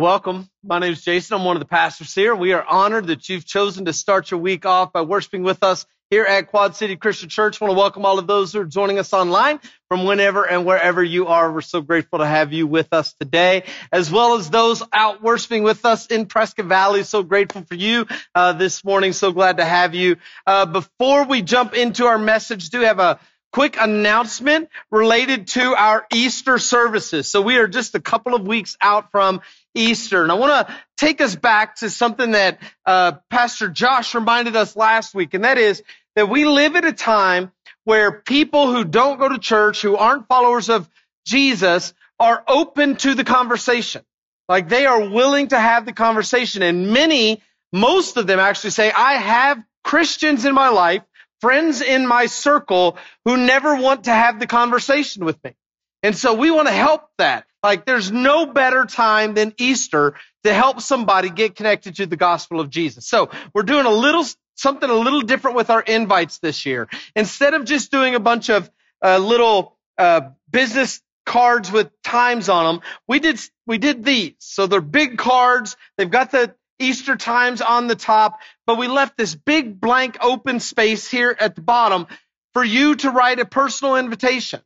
Well, welcome. My name is Jason. I'm one of the pastors here. We are honored that you've chosen to start your week off by worshiping with us here at Quad City Christian Church. I want to welcome all of those who are joining us online from whenever and wherever you are. We're so grateful to have you with us today, as well as those out worshiping with us in Prescott Valley. So grateful for you uh, this morning. So glad to have you. Uh, before we jump into our message, do have a quick announcement related to our Easter services. So we are just a couple of weeks out from Easter. And I want to take us back to something that uh, Pastor Josh reminded us last week, and that is that we live at a time where people who don't go to church, who aren't followers of Jesus, are open to the conversation. Like they are willing to have the conversation. And many, most of them actually say, I have Christians in my life, friends in my circle who never want to have the conversation with me. And so we want to help that. Like there's no better time than Easter to help somebody get connected to the gospel of Jesus. So we're doing a little, something a little different with our invites this year. Instead of just doing a bunch of uh, little uh, business cards with times on them, we did, we did these. So they're big cards. They've got the Easter times on the top, but we left this big blank open space here at the bottom for you to write a personal invitation.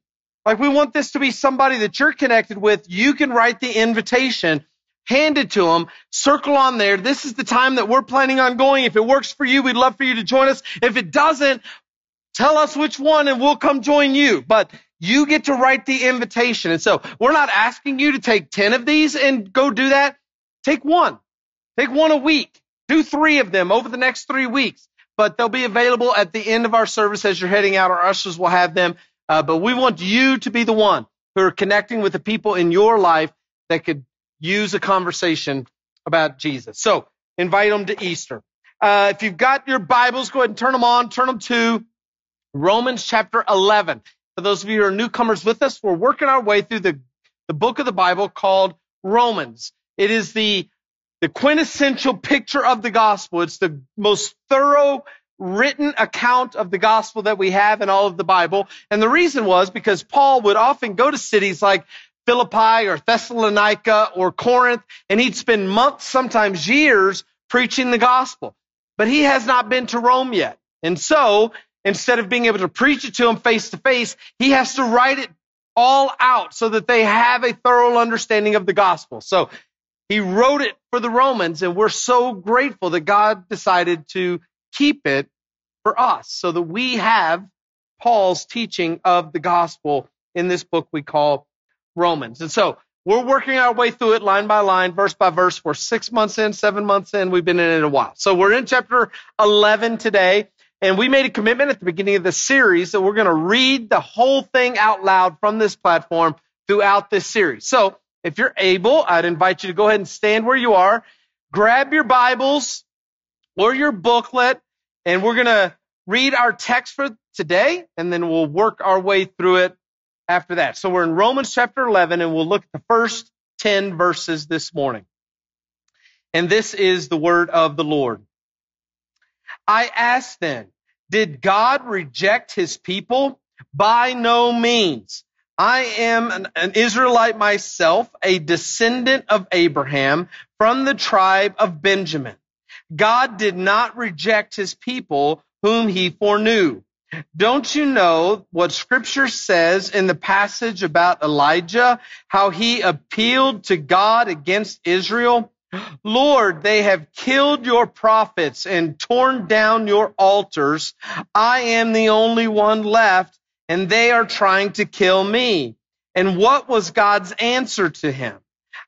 Like we want this to be somebody that you're connected with. You can write the invitation, hand it to them, circle on there. This is the time that we're planning on going. If it works for you, we'd love for you to join us. If it doesn't, tell us which one and we'll come join you. But you get to write the invitation. And so we're not asking you to take 10 of these and go do that. Take one. Take one a week. Do three of them over the next three weeks. But they'll be available at the end of our service as you're heading out. Our ushers will have them uh, but we want you to be the one who are connecting with the people in your life that could use a conversation about Jesus. So invite them to Easter. Uh, if you've got your Bibles, go ahead and turn them on. Turn them to Romans chapter 11. For those of you who are newcomers with us, we're working our way through the, the book of the Bible called Romans. It is the, the quintessential picture of the gospel. It's the most thorough written account of the gospel that we have in all of the Bible. And the reason was because Paul would often go to cities like Philippi or Thessalonica or Corinth, and he'd spend months, sometimes years, preaching the gospel. But he has not been to Rome yet. And so, instead of being able to preach it to them face to face, he has to write it all out so that they have a thorough understanding of the gospel. So he wrote it for the Romans, and we're so grateful that God decided to keep it for us so that we have Paul's teaching of the gospel in this book we call Romans. And so we're working our way through it line by line, verse by verse. We're six months in, seven months in. We've been in it a while. So we're in chapter 11 today. And we made a commitment at the beginning of the series that we're going to read the whole thing out loud from this platform throughout this series. So if you're able, I'd invite you to go ahead and stand where you are, grab your Bibles or your booklet, and we're going to read our text for today, and then we'll work our way through it after that. So we're in Romans chapter 11, and we'll look at the first 10 verses this morning. And this is the word of the Lord. I ask then, did God reject his people? By no means. I am an, an, Israelite myself, a descendant of Abraham from the tribe of Benjamin. God did not reject his people whom he foreknew. Don't you know what scripture says in the passage about Elijah, how he appealed to God against Israel? Lord, they have killed your prophets and torn down your altars. I am the only one left and they are trying to kill me. And what was God's answer to him?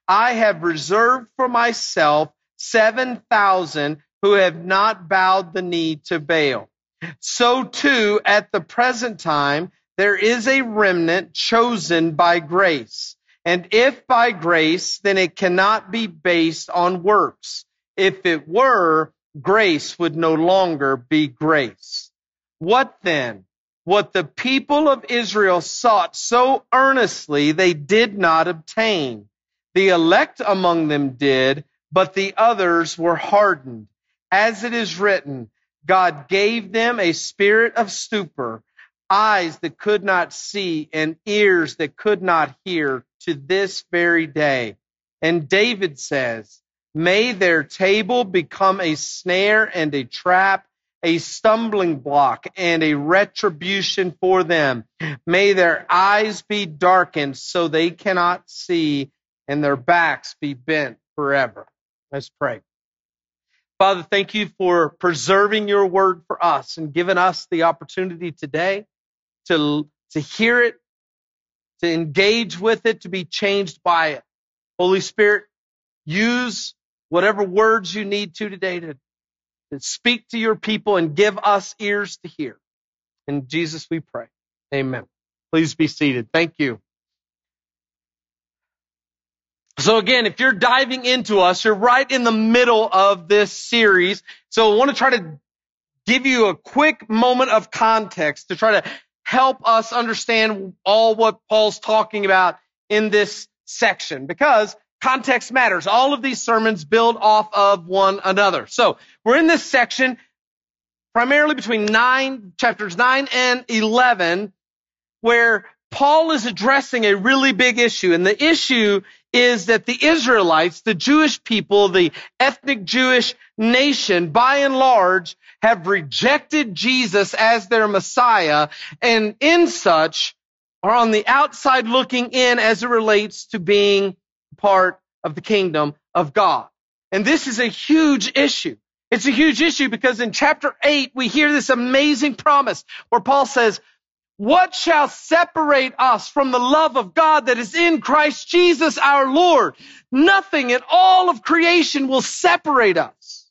I have reserved for myself 7,000 who have not bowed the knee to Baal. So too, at the present time, there is a remnant chosen by grace. And if by grace, then it cannot be based on works. If it were, grace would no longer be grace. What then? What the people of Israel sought so earnestly, they did not obtain. The elect among them did, but the others were hardened. As it is written, God gave them a spirit of stupor, eyes that could not see and ears that could not hear to this very day. And David says, May their table become a snare and a trap, a stumbling block and a retribution for them. May their eyes be darkened so they cannot see and their backs be bent forever. Let's pray. Father, thank you for preserving your word for us and giving us the opportunity today to, to hear it, to engage with it, to be changed by it. Holy Spirit, use whatever words you need to today to, to speak to your people and give us ears to hear. In Jesus we pray. Amen. Please be seated. Thank you. So again, if you're diving into us, you're right in the middle of this series. So I want to try to give you a quick moment of context to try to help us understand all what Paul's talking about in this section because context matters. All of these sermons build off of one another. So we're in this section primarily between nine, chapters nine and 11, where Paul is addressing a really big issue. And the issue is that the Israelites, the Jewish people, the ethnic Jewish nation, by and large, have rejected Jesus as their Messiah, and in such are on the outside looking in as it relates to being part of the kingdom of God. And this is a huge issue. It's a huge issue because in chapter 8, we hear this amazing promise where Paul says, what shall separate us from the love of God that is in Christ Jesus our Lord? Nothing in all of creation will separate us.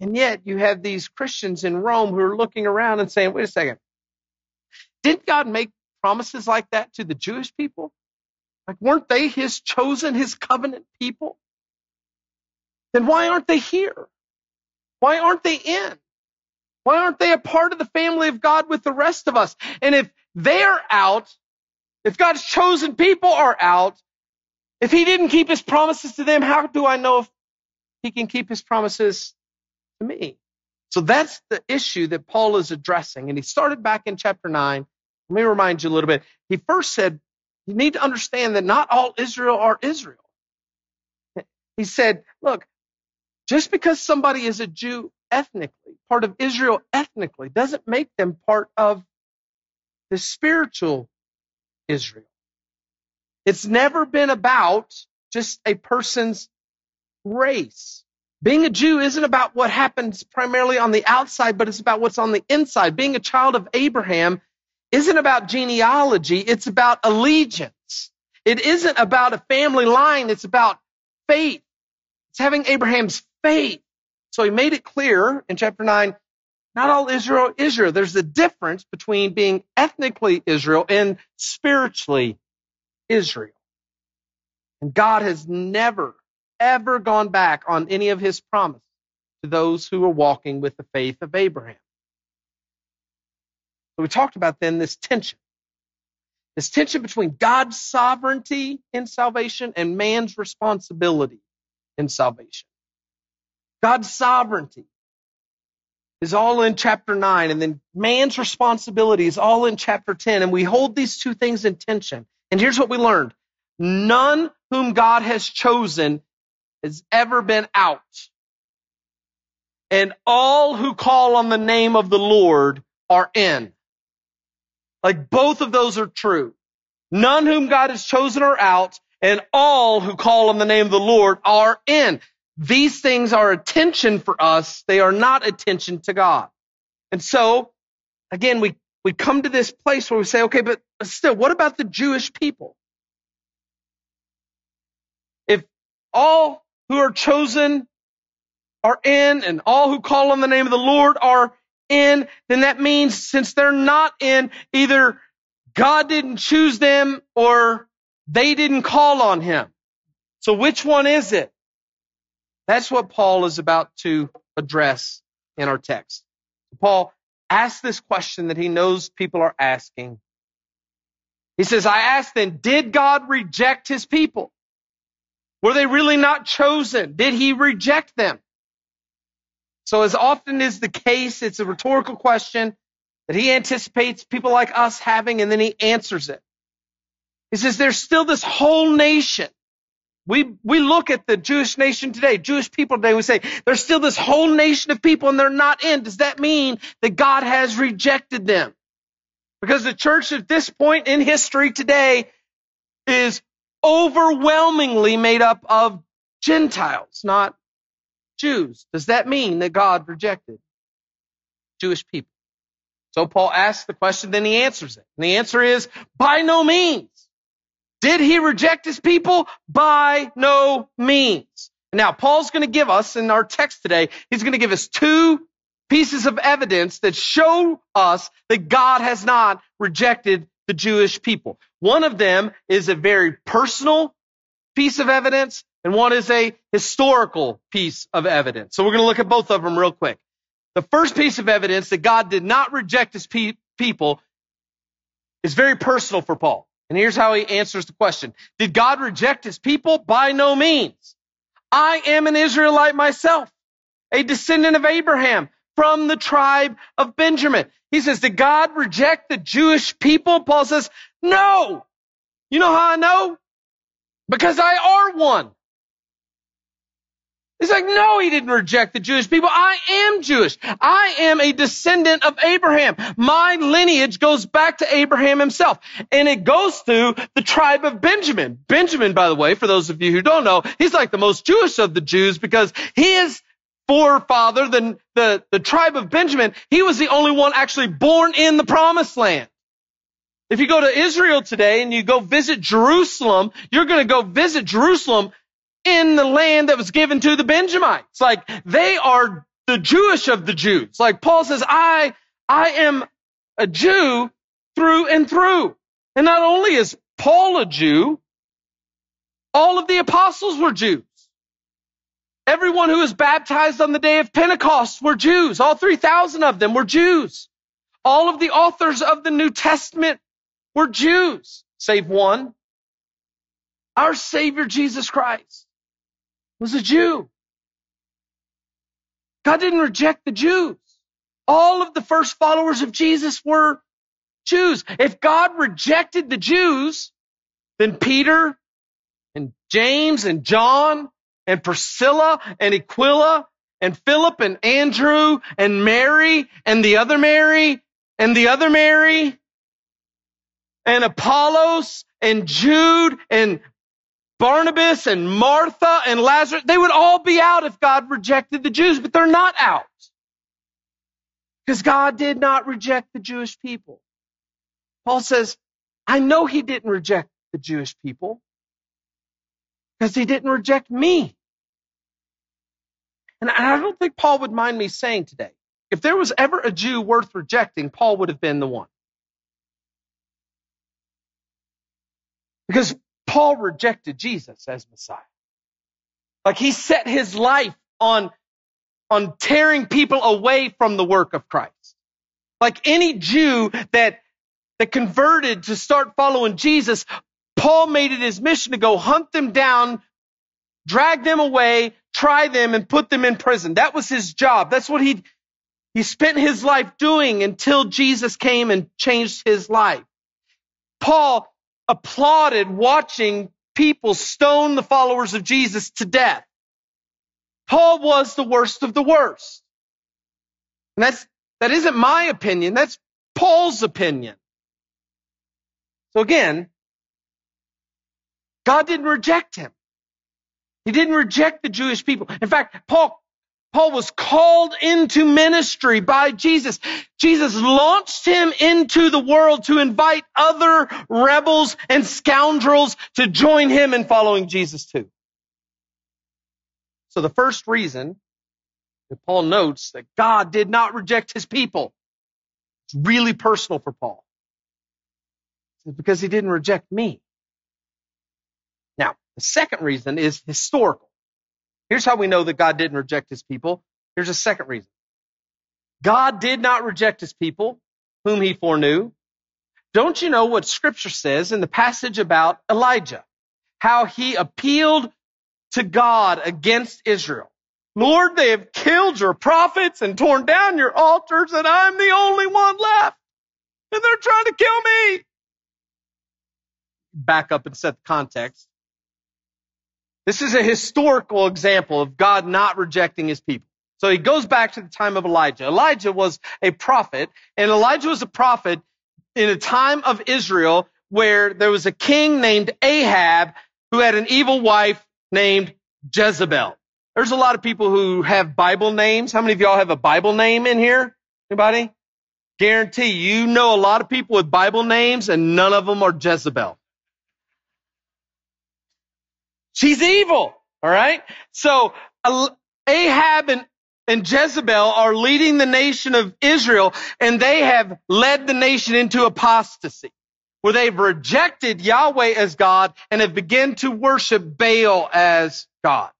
And yet you have these Christians in Rome who are looking around and saying, wait a second. Didn't God make promises like that to the Jewish people? Like, weren't they his chosen, his covenant people? Then why aren't they here? Why aren't they in? Why aren't they a part of the family of God with the rest of us? And if they're out, if God's chosen people are out, if he didn't keep his promises to them, how do I know if he can keep his promises to me? So that's the issue that Paul is addressing. And he started back in chapter 9. Let me remind you a little bit. He first said, you need to understand that not all Israel are Israel. He said, look, just because somebody is a Jew ethnically, part of Israel ethnically, doesn't make them part of the spiritual Israel. It's never been about just a person's race. Being a Jew isn't about what happens primarily on the outside, but it's about what's on the inside. Being a child of Abraham isn't about genealogy, it's about allegiance. It isn't about a family line, it's about faith. It's having Abraham's faith. So he made it clear in chapter 9 not all Israel Israel. There's a difference between being ethnically Israel and spiritually Israel. And God has never, ever gone back on any of his promises to those who are walking with the faith of Abraham. So we talked about then this tension. This tension between God's sovereignty in salvation and man's responsibility in salvation. God's sovereignty. is all in chapter 9, and then man's responsibility is all in chapter 10. And we hold these two things in tension. And here's what we learned none whom God has chosen has ever been out. And all who call on the name of the Lord are in. Like both of those are true. None whom God has chosen are out, and all who call on the name of the Lord are in. These things are attention for us. They are not attention to God. And so, again, we, we come to this place where we say, okay, but still, what about the Jewish people? If all who are chosen are in and all who call on the name of the Lord are in, then that means since they're not in, either God didn't choose them or they didn't call on him. So which one is it? That's what Paul is about to address in our text. Paul asks this question that he knows people are asking. He says, I ask then, did God reject his people? Were they really not chosen? Did he reject them? So as often is the case, it's a rhetorical question that he anticipates people like us having and then he answers it. He says, there's still this whole nation we, we look at the Jewish nation today, Jewish people today, we say there's still this whole nation of people and they're not in. Does that mean that God has rejected them? Because the church at this point in history today is overwhelmingly made up of Gentiles, not Jews. Does that mean that God rejected Jewish people? So Paul asks the question, then he answers it. And the answer is by no means. Did he reject his people? By no means. Now, Paul's going to give us in our text today, he's going to give us two pieces of evidence that show us that God has not rejected the Jewish people. One of them is a very personal piece of evidence, and one is a historical piece of evidence. So we're going to look at both of them real quick. The first piece of evidence that God did not reject his pe- people is very personal for Paul. And here's how he answers the question. Did God reject his people? By no means. I am an Israelite myself, a descendant of Abraham from the tribe of Benjamin. He says, did God reject the Jewish people? Paul says, no. You know how I know? Because I are one. He's like, no, he didn't reject the Jewish people. I am Jewish. I am a descendant of Abraham. My lineage goes back to Abraham himself. And it goes through the tribe of Benjamin. Benjamin, by the way, for those of you who don't know, he's like the most Jewish of the Jews because his forefather, the, the, the tribe of Benjamin, he was the only one actually born in the promised land. If you go to Israel today and you go visit Jerusalem, you're going to go visit Jerusalem in the land that was given to the Benjamites. Like they are the Jewish of the Jews. Like Paul says, I, I am a Jew through and through. And not only is Paul a Jew, all of the apostles were Jews. Everyone who was baptized on the day of Pentecost were Jews. All 3,000 of them were Jews. All of the authors of the New Testament were Jews, save one. Our Savior Jesus Christ was a Jew. God didn't reject the Jews. All of the first followers of Jesus were Jews. If God rejected the Jews, then Peter and James and John and Priscilla and Aquila and Philip and Andrew and Mary and the other Mary and the other Mary and Apollos and Jude and Barnabas and Martha and Lazarus, they would all be out if God rejected the Jews, but they're not out. Because God did not reject the Jewish people. Paul says, I know he didn't reject the Jewish people because he didn't reject me. And I don't think Paul would mind me saying today, if there was ever a Jew worth rejecting, Paul would have been the one. Because Paul rejected Jesus as Messiah. Like he set his life on, on tearing people away from the work of Christ. Like any Jew that, that converted to start following Jesus, Paul made it his mission to go hunt them down, drag them away, try them, and put them in prison. That was his job. That's what he, he spent his life doing until Jesus came and changed his life. Paul applauded watching people stone the followers of Jesus to death. Paul was the worst of the worst. And that's, that isn't my opinion. That's Paul's opinion. So again, God didn't reject him. He didn't reject the Jewish people. In fact, Paul, Paul was called into ministry by Jesus. Jesus launched him into the world to invite other rebels and scoundrels to join him in following Jesus too. So the first reason that Paul notes that God did not reject his people, it's really personal for Paul. It's because he didn't reject me. Now, the second reason is historical. Here's how we know that God didn't reject his people. Here's a second reason. God did not reject his people whom he foreknew. Don't you know what scripture says in the passage about Elijah? How he appealed to God against Israel. Lord, they have killed your prophets and torn down your altars, and I'm the only one left. And they're trying to kill me. Back up and set the context. This is a historical example of God not rejecting his people. So he goes back to the time of Elijah. Elijah was a prophet, and Elijah was a prophet in a time of Israel where there was a king named Ahab who had an evil wife named Jezebel. There's a lot of people who have Bible names. How many of y'all have a Bible name in here? Anybody? Guarantee you know a lot of people with Bible names and none of them are Jezebel. She's evil. All right. So Ahab and, and Jezebel are leading the nation of Israel and they have led the nation into apostasy where they've rejected Yahweh as God and have begun to worship Baal as God.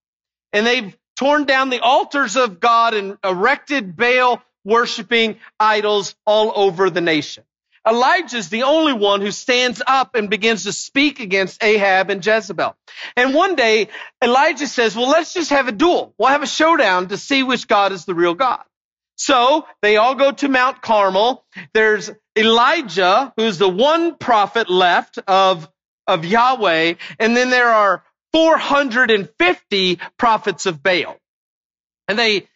And they've torn down the altars of God and erected Baal worshiping idols all over the nation. Elijah's the only one who stands up and begins to speak against Ahab and Jezebel. And one day, Elijah says, well, let's just have a duel. We'll have a showdown to see which God is the real God. So they all go to Mount Carmel. There's Elijah, who's the one prophet left of, of Yahweh. And then there are 450 prophets of Baal. And they,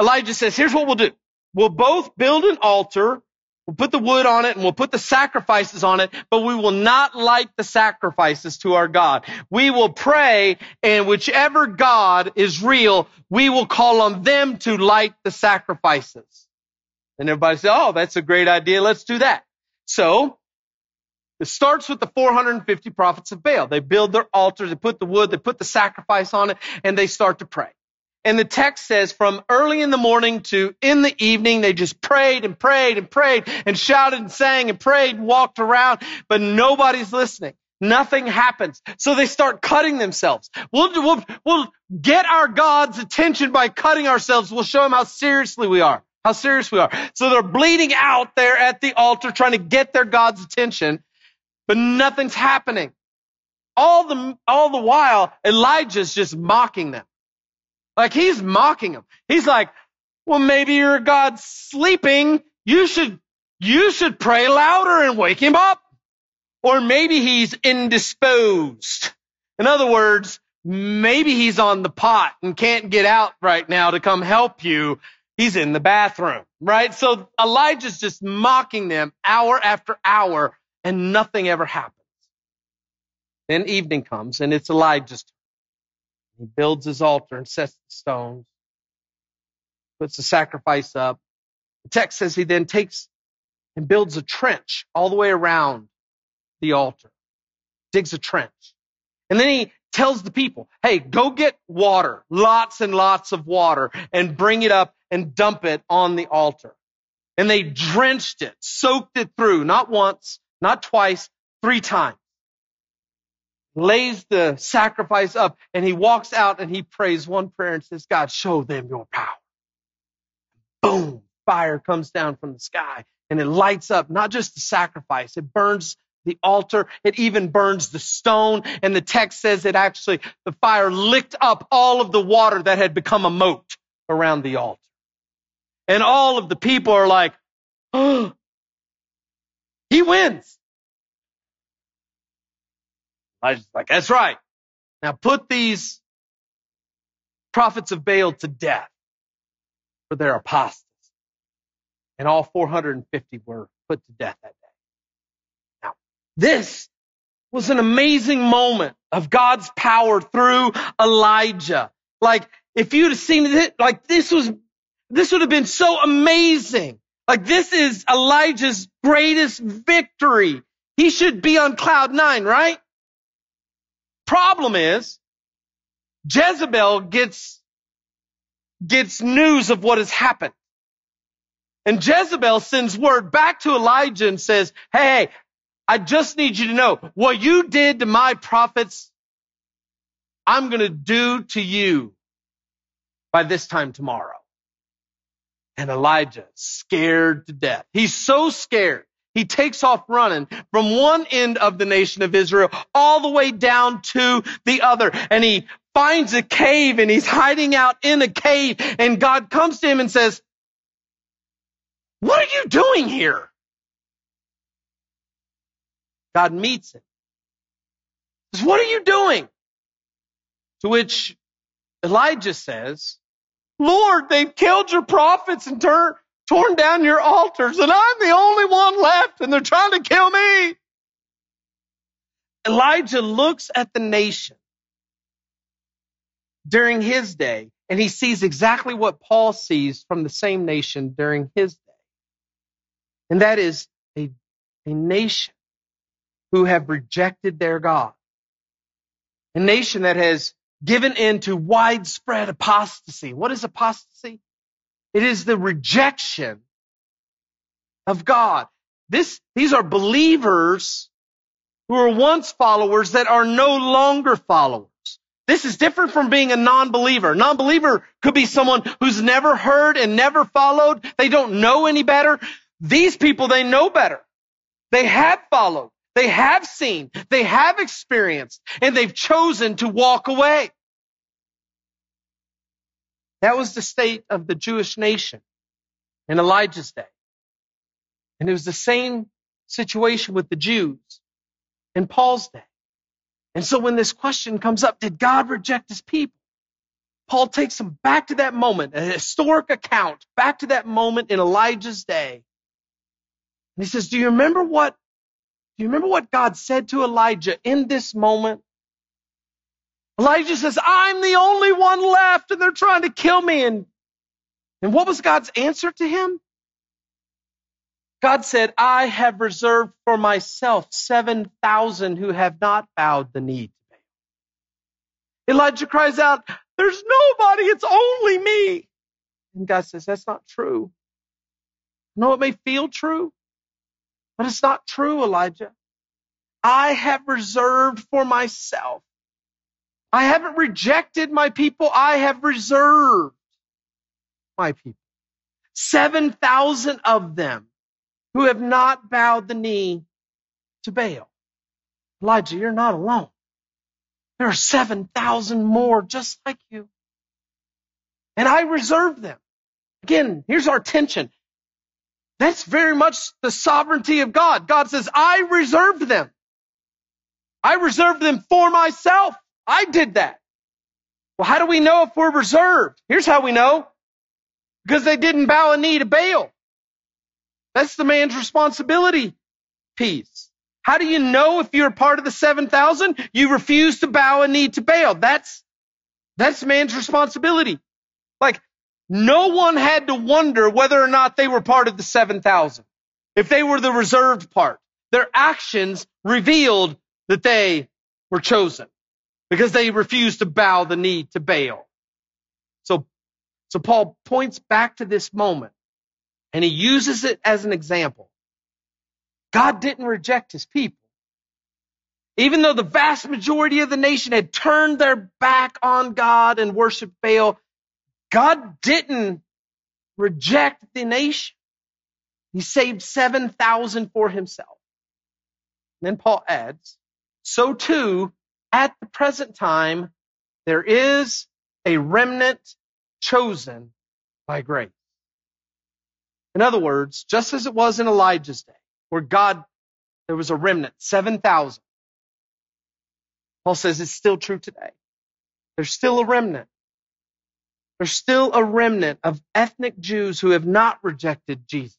Elijah says, here's what we'll do. We'll both build an altar We'll put the wood on it and we'll put the sacrifices on it, but we will not light the sacrifices to our God. We will pray and whichever God is real, we will call on them to light the sacrifices. And everybody said, oh, that's a great idea. Let's do that. So it starts with the 450 prophets of Baal. They build their altars, they put the wood, they put the sacrifice on it, and they start to pray. And the text says from early in the morning to in the evening, they just prayed and prayed and prayed and shouted and sang and prayed and walked around, but nobody's listening. Nothing happens. So they start cutting themselves. We'll, we'll, we'll get our God's attention by cutting ourselves. We'll show him how seriously we are, how serious we are. So they're bleeding out there at the altar trying to get their God's attention, but nothing's happening. All the, all the while, Elijah's just mocking them. Like he's mocking him. He's like, well, maybe your God's sleeping. You should, you should pray louder and wake him up. Or maybe he's indisposed. In other words, maybe he's on the pot and can't get out right now to come help you. He's in the bathroom, right? So Elijah's just mocking them hour after hour and nothing ever happens. Then evening comes and it's Elijah's turn. He builds his altar and sets the stones, puts the sacrifice up. The text says he then takes and builds a trench all the way around the altar, digs a trench. And then he tells the people, hey, go get water, lots and lots of water, and bring it up and dump it on the altar. And they drenched it, soaked it through, not once, not twice, three times lays the sacrifice up and he walks out and he prays one prayer and says, God, show them your power. Boom, fire comes down from the sky and it lights up not just the sacrifice, it burns the altar, it even burns the stone. And the text says it actually, the fire licked up all of the water that had become a moat around the altar. And all of the people are like, oh, he wins. Elijah's like, that's right. Now put these prophets of Baal to death for their apostasy. And all 450 were put to death that day. Now, this was an amazing moment of God's power through Elijah. Like, if you'd have seen it, like this was, this would have been so amazing. Like this is Elijah's greatest victory. He should be on cloud nine, right? Problem is, Jezebel gets, gets news of what has happened. And Jezebel sends word back to Elijah and says, Hey, I just need you to know what you did to my prophets, I'm going to do to you by this time tomorrow. And Elijah, scared to death. He's so scared. He takes off running from one end of the nation of Israel all the way down to the other. And he finds a cave and he's hiding out in a cave. And God comes to him and says, what are you doing here? God meets him. Says, what are you doing? To which Elijah says, Lord, they've killed your prophets and turned, torn down your altars, and I'm the only one left, and they're trying to kill me. Elijah looks at the nation during his day, and he sees exactly what Paul sees from the same nation during his day. And that is a, a nation who have rejected their God. A nation that has given in to widespread apostasy. What is apostasy? It is the rejection of God. This, these are believers who were once followers that are no longer followers. This is different from being a non-believer. Non-believer could be someone who's never heard and never followed. They don't know any better. These people, they know better. They have followed. They have seen, they have experienced, and they've chosen to walk away. That was the state of the Jewish nation in Elijah's day. And it was the same situation with the Jews in Paul's day. And so when this question comes up, did God reject his people? Paul takes them back to that moment, a historic account, back to that moment in Elijah's day. And he says, do you remember what do you remember what God said to Elijah in this moment? Elijah says, I'm the only one left and they're trying to kill me. And, and what was God's answer to him? God said, I have reserved for myself 7,000 who have not bowed the knee to me. Elijah cries out, there's nobody, it's only me. And God says, that's not true. No, it may feel true, but it's not true, Elijah. I have reserved for myself. I haven't rejected my people. I have reserved my people. 7,000 of them who have not bowed the knee to Baal. Elijah, you're not alone. There are 7,000 more just like you. And I reserve them. Again, here's our tension. That's very much the sovereignty of God. God says, I reserved them. I reserved them for myself. I did that. Well, how do we know if we're reserved? Here's how we know. Because they didn't bow a knee to Baal. That's the man's responsibility piece. How do you know if you're part of the 7,000? You refuse to bow a knee to Baal. That's, that's man's responsibility. Like, no one had to wonder whether or not they were part of the 7,000. If they were the reserved part. Their actions revealed that they were chosen because they refused to bow the knee to Baal. So, so Paul points back to this moment and he uses it as an example. God didn't reject his people. Even though the vast majority of the nation had turned their back on God and worshiped Baal, God didn't reject the nation. He saved 7,000 for himself. And then Paul adds, so too, at the present time, there is a remnant chosen by grace. In other words, just as it was in Elijah's day, where God, there was a remnant, 7,000. Paul says it's still true today. There's still a remnant. There's still a remnant of ethnic Jews who have not rejected Jesus,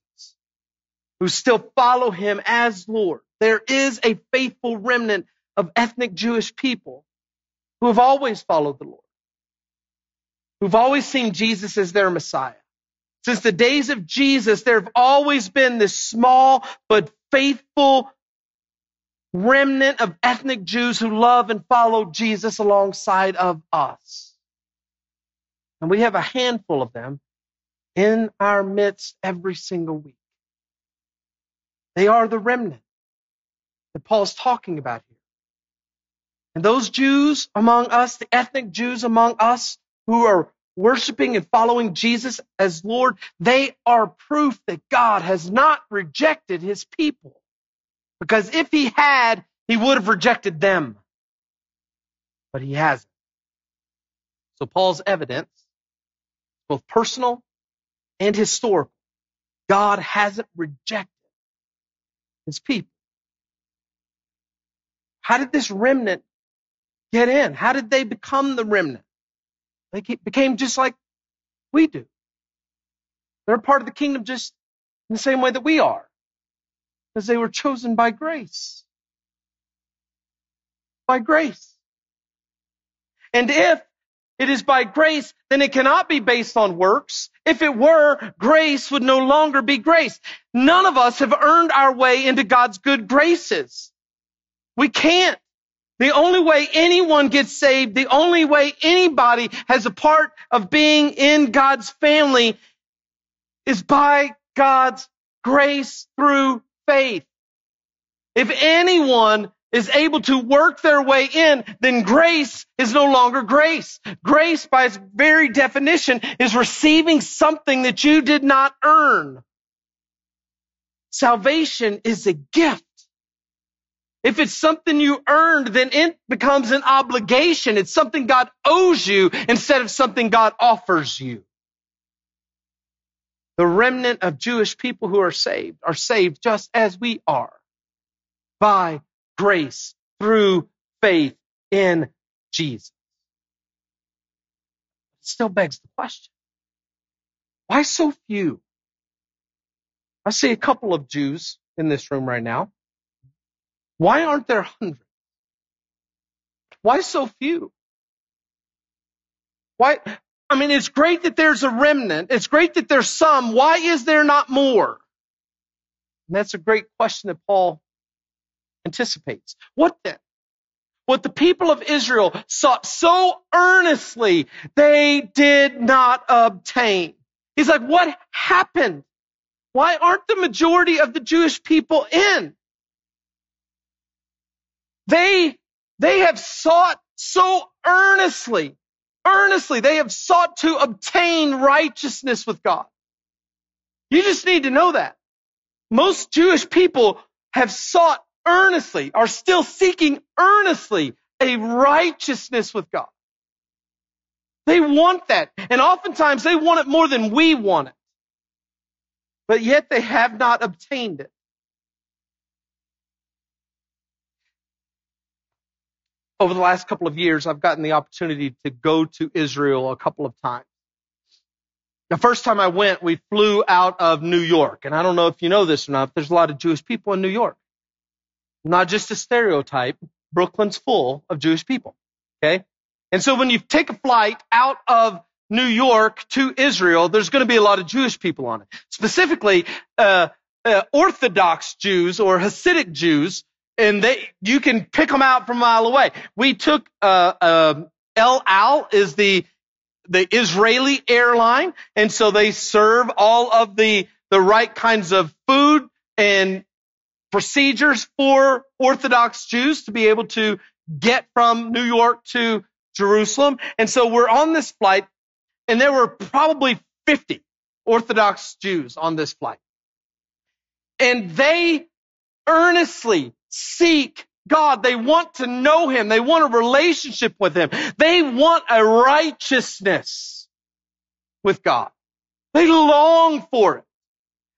who still follow him as Lord. There is a faithful remnant of ethnic Jewish people who have always followed the Lord, who've always seen Jesus as their Messiah. Since the days of Jesus, there have always been this small but faithful remnant of ethnic Jews who love and follow Jesus alongside of us. And we have a handful of them in our midst every single week. They are the remnant that Paul's talking about here. And those Jews among us, the ethnic Jews among us who are worshiping and following Jesus as Lord, they are proof that God has not rejected his people. Because if he had, he would have rejected them. But he hasn't. So Paul's evidence, both personal and historical, God hasn't rejected his people. How did this remnant get in? How did they become the remnant? They became just like we do. They're part of the kingdom just in the same way that we are because they were chosen by grace. By grace. And if it is by grace, then it cannot be based on works. If it were, grace would no longer be grace. None of us have earned our way into God's good graces. We can't. The only way anyone gets saved, the only way anybody has a part of being in God's family is by God's grace through faith. If anyone is able to work their way in, then grace is no longer grace. Grace, by its very definition, is receiving something that you did not earn. Salvation is a gift. If it's something you earned, then it becomes an obligation. It's something God owes you instead of something God offers you. The remnant of Jewish people who are saved are saved just as we are by grace through faith in Jesus. It still begs the question. Why so few? I see a couple of Jews in this room right now. Why aren't there hundreds? Why so few? Why, I mean, it's great that there's a remnant. It's great that there's some. Why is there not more? And that's a great question that Paul anticipates. What then? What the people of Israel sought so earnestly, they did not obtain. He's like, what happened? Why aren't the majority of the Jewish people in? They, they have sought so earnestly earnestly. They have sought to obtain righteousness with God. You just need to know that. Most Jewish people have sought earnestly, are still seeking earnestly a righteousness with God. They want that. And oftentimes they want it more than we want it. But yet they have not obtained it. Over the last couple of years, I've gotten the opportunity to go to Israel a couple of times. The first time I went, we flew out of New York. And I don't know if you know this or not, there's a lot of Jewish people in New York. Not just a stereotype. Brooklyn's full of Jewish people. Okay. And so when you take a flight out of New York to Israel, there's going to be a lot of Jewish people on it. Specifically, uh, uh, Orthodox Jews or Hasidic Jews and they you can pick them out from a mile away. We took uh, uh, El Al is the the Israeli airline, and so they serve all of the the right kinds of food and procedures for Orthodox Jews to be able to get from New York to Jerusalem. And so we're on this flight, and there were probably 50 Orthodox Jews on this flight. And they earnestly seek God. They want to know Him. They want a relationship with Him. They want a righteousness with God. They long for it.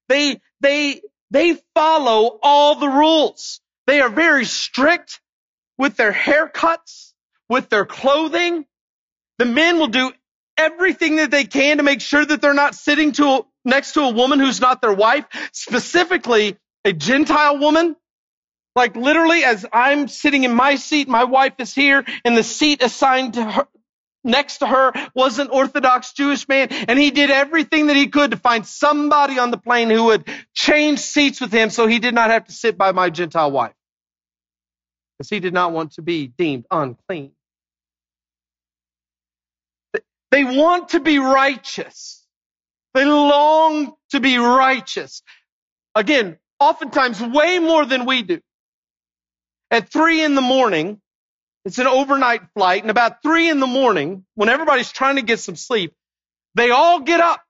They, they, they follow all the rules. They are very strict with their haircuts, with their clothing. The men will do everything that they can to make sure that they're not sitting to next to a woman who's not their wife, specifically a Gentile woman. Like literally, as I'm sitting in my seat, my wife is here, and the seat assigned to her, next to her was an Orthodox Jewish man, and he did everything that he could to find somebody on the plane who would change seats with him so he did not have to sit by my Gentile wife. Because he did not want to be deemed unclean. They want to be righteous. They long to be righteous. Again, oftentimes way more than we do. At three in the morning, it's an overnight flight, and about three in the morning, when everybody's trying to get some sleep, they all get up.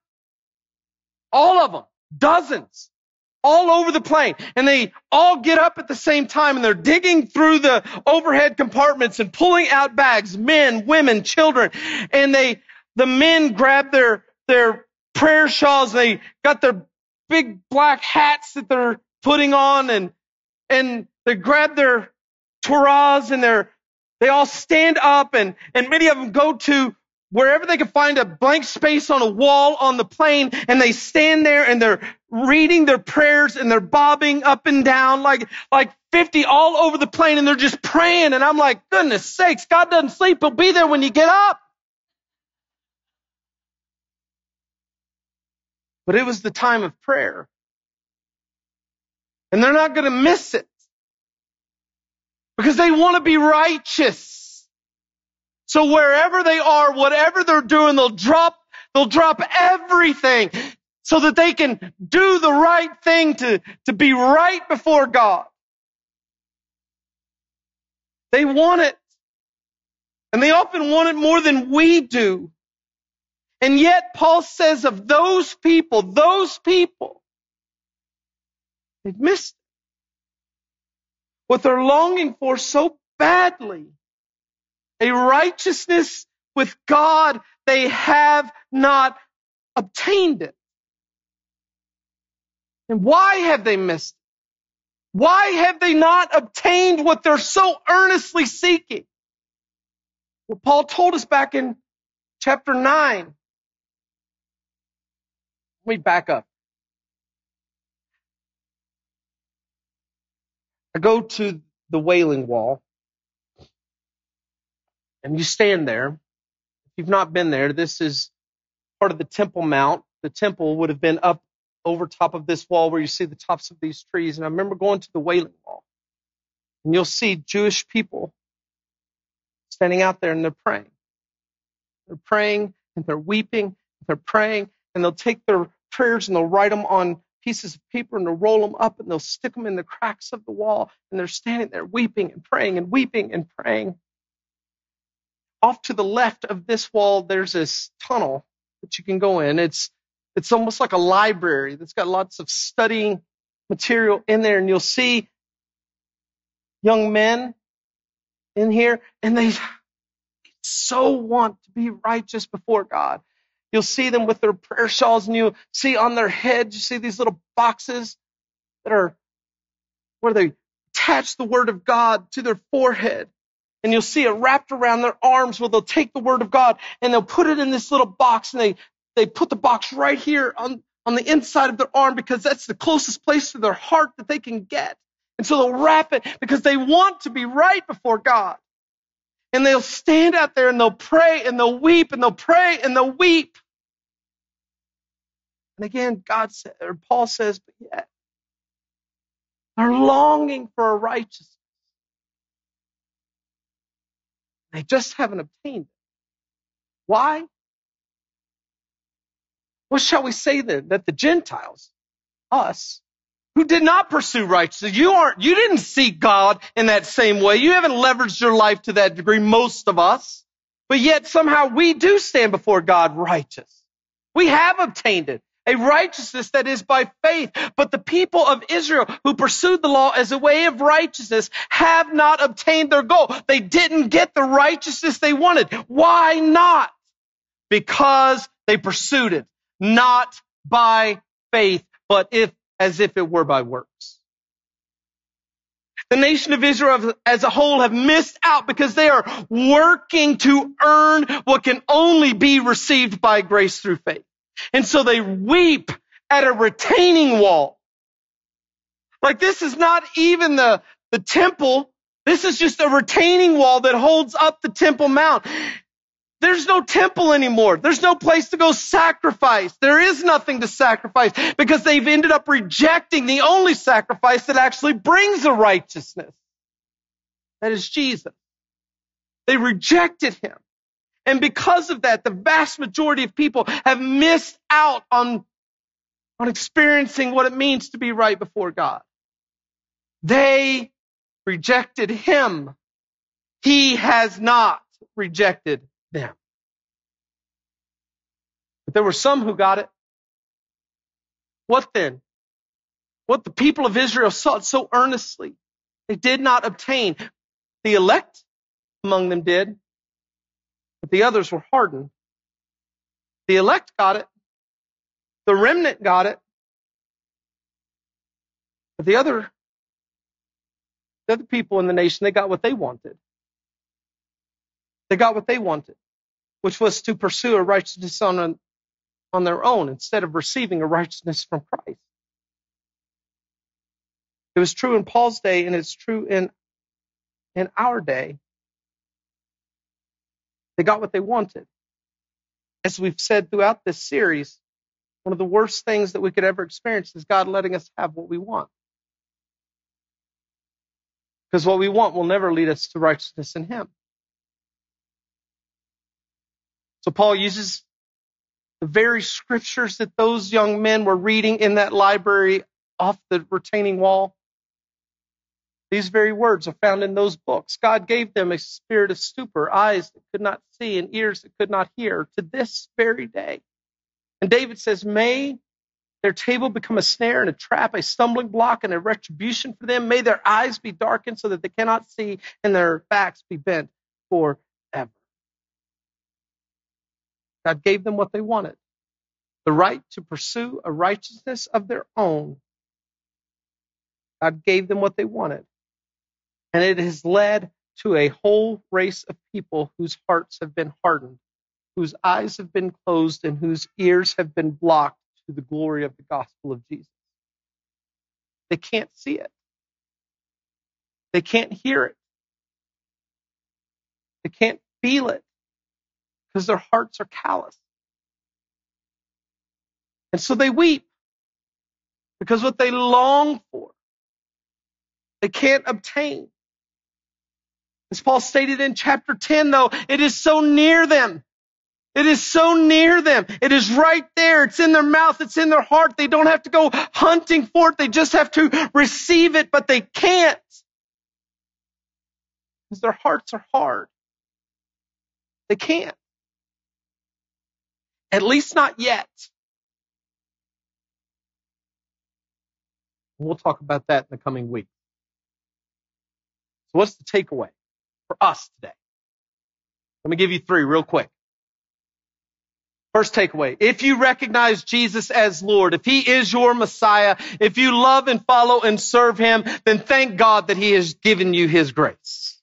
All of them. Dozens. All over the plane. And they all get up at the same time and they're digging through the overhead compartments and pulling out bags, men, women, children. And they, the men grab their, their prayer shawls. They got their big black hats that they're putting on and, and they grab their Torahs and their, they all stand up and, and many of them go to wherever they can find a blank space on a wall on the plane and they stand there and they're reading their prayers and they're bobbing up and down like, like 50 all over the plane and they're just praying. And I'm like, goodness sakes, God doesn't sleep. He'll be there when you get up. But it was the time of prayer. And they're not going to miss it. Because they want to be righteous. So wherever they are, whatever they're doing, they'll drop, they'll drop everything so that they can do the right thing to, to be right before God. They want it. And they often want it more than we do. And yet Paul says of those people, those people, they've missed what they're longing for so badly. A righteousness with God, they have not obtained it. And why have they missed it? Why have they not obtained what they're so earnestly seeking? Well, Paul told us back in chapter 9 let me back up. Go to the Wailing Wall, and you stand there. If you've not been there, this is part of the Temple Mount. The temple would have been up over top of this wall where you see the tops of these trees. And I remember going to the Wailing Wall, and you'll see Jewish people standing out there and they're praying. They're praying and they're weeping, And they're praying, and they'll take their prayers and they'll write them on pieces of paper and they'll roll them up and they'll stick them in the cracks of the wall and they're standing there weeping and praying and weeping and praying. Off to the left of this wall, there's this tunnel that you can go in. It's it's almost like a library that's got lots of studying material in there, and you'll see young men in here, and they so want to be righteous before God. You'll see them with their prayer shawls, and you see on their heads, you see these little boxes that are where they attach the word of God to their forehead. And you'll see it wrapped around their arms where they'll take the word of God and they'll put it in this little box and they, they put the box right here on, on the inside of their arm because that's the closest place to their heart that they can get. And so they'll wrap it because they want to be right before God. And they'll stand out there and they'll pray and they'll weep and they'll pray and they'll weep. And again, God said, or Paul says, but yet they're longing for a righteousness. They just haven't obtained it. Why? What shall we say then? That the Gentiles, us, who did not pursue righteousness. You aren't, you didn't seek God in that same way. You haven't leveraged your life to that degree, most of us. But yet somehow we do stand before God righteous. We have obtained it. A righteousness that is by faith. But the people of Israel who pursued the law as a way of righteousness have not obtained their goal. They didn't get the righteousness they wanted. Why not? Because they pursued it, not by faith but if, as if it were by works. The nation of Israel as a whole have missed out because they are working to earn what can only be received by grace through faith. And so they weep at a retaining wall. Like this is not even the, the temple. This is just a retaining wall that holds up the temple mount. There's no temple anymore. There's no place to go sacrifice. There is nothing to sacrifice because they've ended up rejecting the only sacrifice that actually brings a righteousness. That is Jesus. They rejected him. And because of that, the vast majority of people have missed out on, on experiencing what it means to be right before God. They rejected him. He has not rejected them. But there were some who got it. What then? What the people of Israel sought so earnestly, they did not obtain. The elect among them did, but the others were hardened. The elect got it. The remnant got it. But the other, the other people in the nation, they got what they wanted. They got what they wanted, which was to pursue a righteousness on, on their own instead of receiving a righteousness from Christ. It was true in Paul's day and it's true in, in our day. They got what they wanted. As we've said throughout this series, one of the worst things that we could ever experience is God letting us have what we want. Because what we want will never lead us to righteousness in Him. So Paul uses the very scriptures that those young men were reading in that library off the retaining wall. These very words are found in those books. God gave them a spirit of stupor, eyes that could not see and ears that could not hear to this very day. And David says, May their table become a snare and a trap, a stumbling block and a retribution for them. May their eyes be darkened so that they cannot see and their backs be bent forever. God gave them what they wanted the right to pursue a righteousness of their own. God gave them what they wanted. And it has led to a whole race of people whose hearts have been hardened, whose eyes have been closed, and whose ears have been blocked to the glory of the gospel of Jesus. They can't see it. They can't hear it. They can't feel it because their hearts are callous. And so they weep because what they long for, they can't obtain. As Paul stated in chapter 10, though, it is so near them. It is so near them. It is right there. It's in their mouth. It's in their heart. They don't have to go hunting for it. They just have to receive it, but they can't. Because their hearts are hard. They can't. At least not yet. We'll talk about that in the coming week. So what's the takeaway for us today? Let me give you three real quick. First takeaway. If you recognize Jesus as Lord, if He is your Messiah, if you love and follow and serve Him, then thank God that He has given you His grace.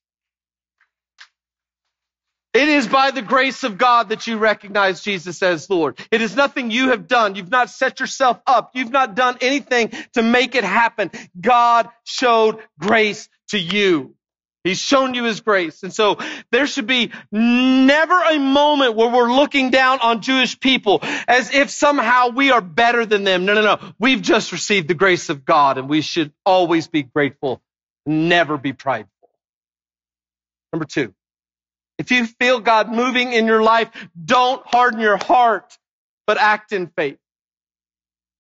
It is by the grace of God that you recognize Jesus as Lord. It is nothing you have done. You've not set yourself up. You've not done anything to make it happen. God showed grace to you. He's shown you his grace. And so there should be never a moment where we're looking down on Jewish people as if somehow we are better than them. No, no, no. We've just received the grace of God and we should always be grateful, never be prideful. Number two, if you feel God moving in your life, don't harden your heart, but act in faith.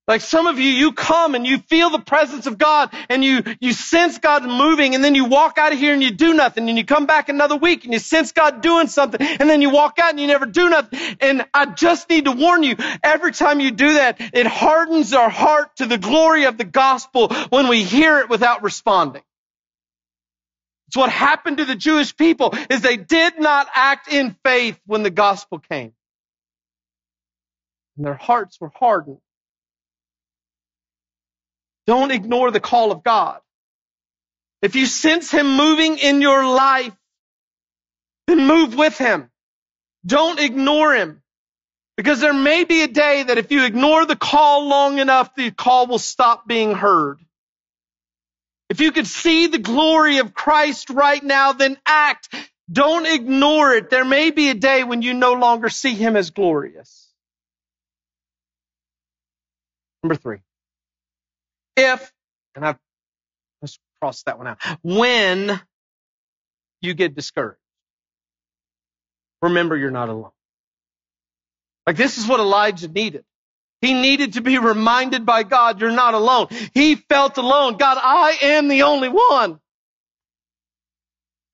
Like some of you, you come and you feel the presence of God and you, you sense God moving and then you walk out of here and you do nothing and you come back another week and you sense God doing something and then you walk out and you never do nothing. And I just need to warn you, every time you do that, it hardens our heart to the glory of the gospel when we hear it without responding. It's what happened to the Jewish people is they did not act in faith when the gospel came. And their hearts were hardened. Don't ignore the call of God. If you sense Him moving in your life, then move with Him. Don't ignore Him. Because there may be a day that if you ignore the call long enough, the call will stop being heard. If you could see the glory of Christ right now, then act. Don't ignore it. There may be a day when you no longer see him as glorious. Number three. If, and I've let's cross that one out. When you get discouraged, remember you're not alone. Like this is what Elijah needed. He needed to be reminded by God, you're not alone. He felt alone. God, I am the only one.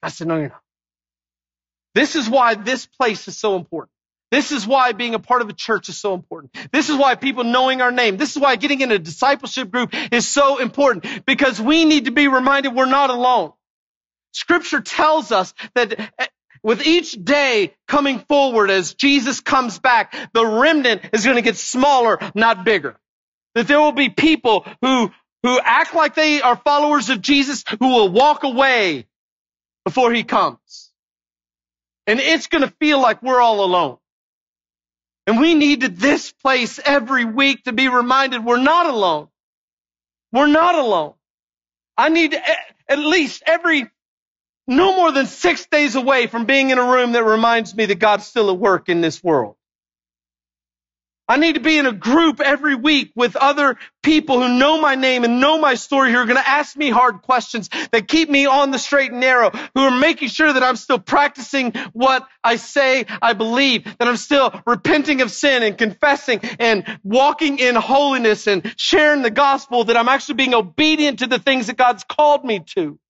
I said, no, you're not. This is why this place is so important. This is why being a part of a church is so important. This is why people knowing our name, this is why getting in a discipleship group is so important because we need to be reminded we're not alone. Scripture tells us that with each day coming forward as Jesus comes back, the remnant is going to get smaller, not bigger. That there will be people who, who act like they are followers of Jesus who will walk away before he comes. And it's going to feel like we're all alone. And we need this place every week to be reminded we're not alone. We're not alone. I need at least every no more than six days away from being in a room that reminds me that God's still at work in this world. I need to be in a group every week with other people who know my name and know my story, who are going to ask me hard questions that keep me on the straight and narrow, who are making sure that I'm still practicing what I say I believe, that I'm still repenting of sin and confessing and walking in holiness and sharing the gospel, that I'm actually being obedient to the things that God's called me to.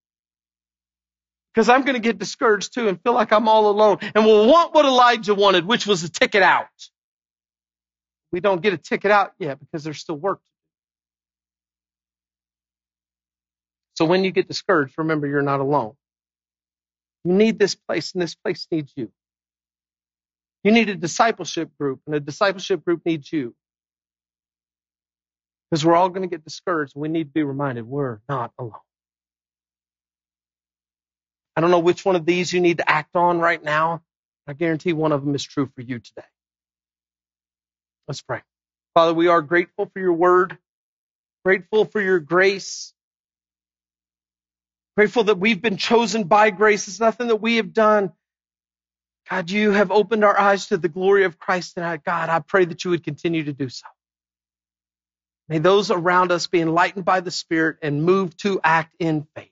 Because I'm going to get discouraged too and feel like I'm all alone and will want what Elijah wanted, which was a ticket out. We don't get a ticket out yet because there's still work to do. So when you get discouraged, remember you're not alone. You need this place and this place needs you. You need a discipleship group and a discipleship group needs you. Because we're all going to get discouraged and we need to be reminded we're not alone. I don't know which one of these you need to act on right now. I guarantee one of them is true for you today. Let's pray. Father, we are grateful for your word, grateful for your grace, grateful that we've been chosen by grace. It's nothing that we have done. God, you have opened our eyes to the glory of Christ. And uh, God, I pray that you would continue to do so. May those around us be enlightened by the Spirit and moved to act in faith.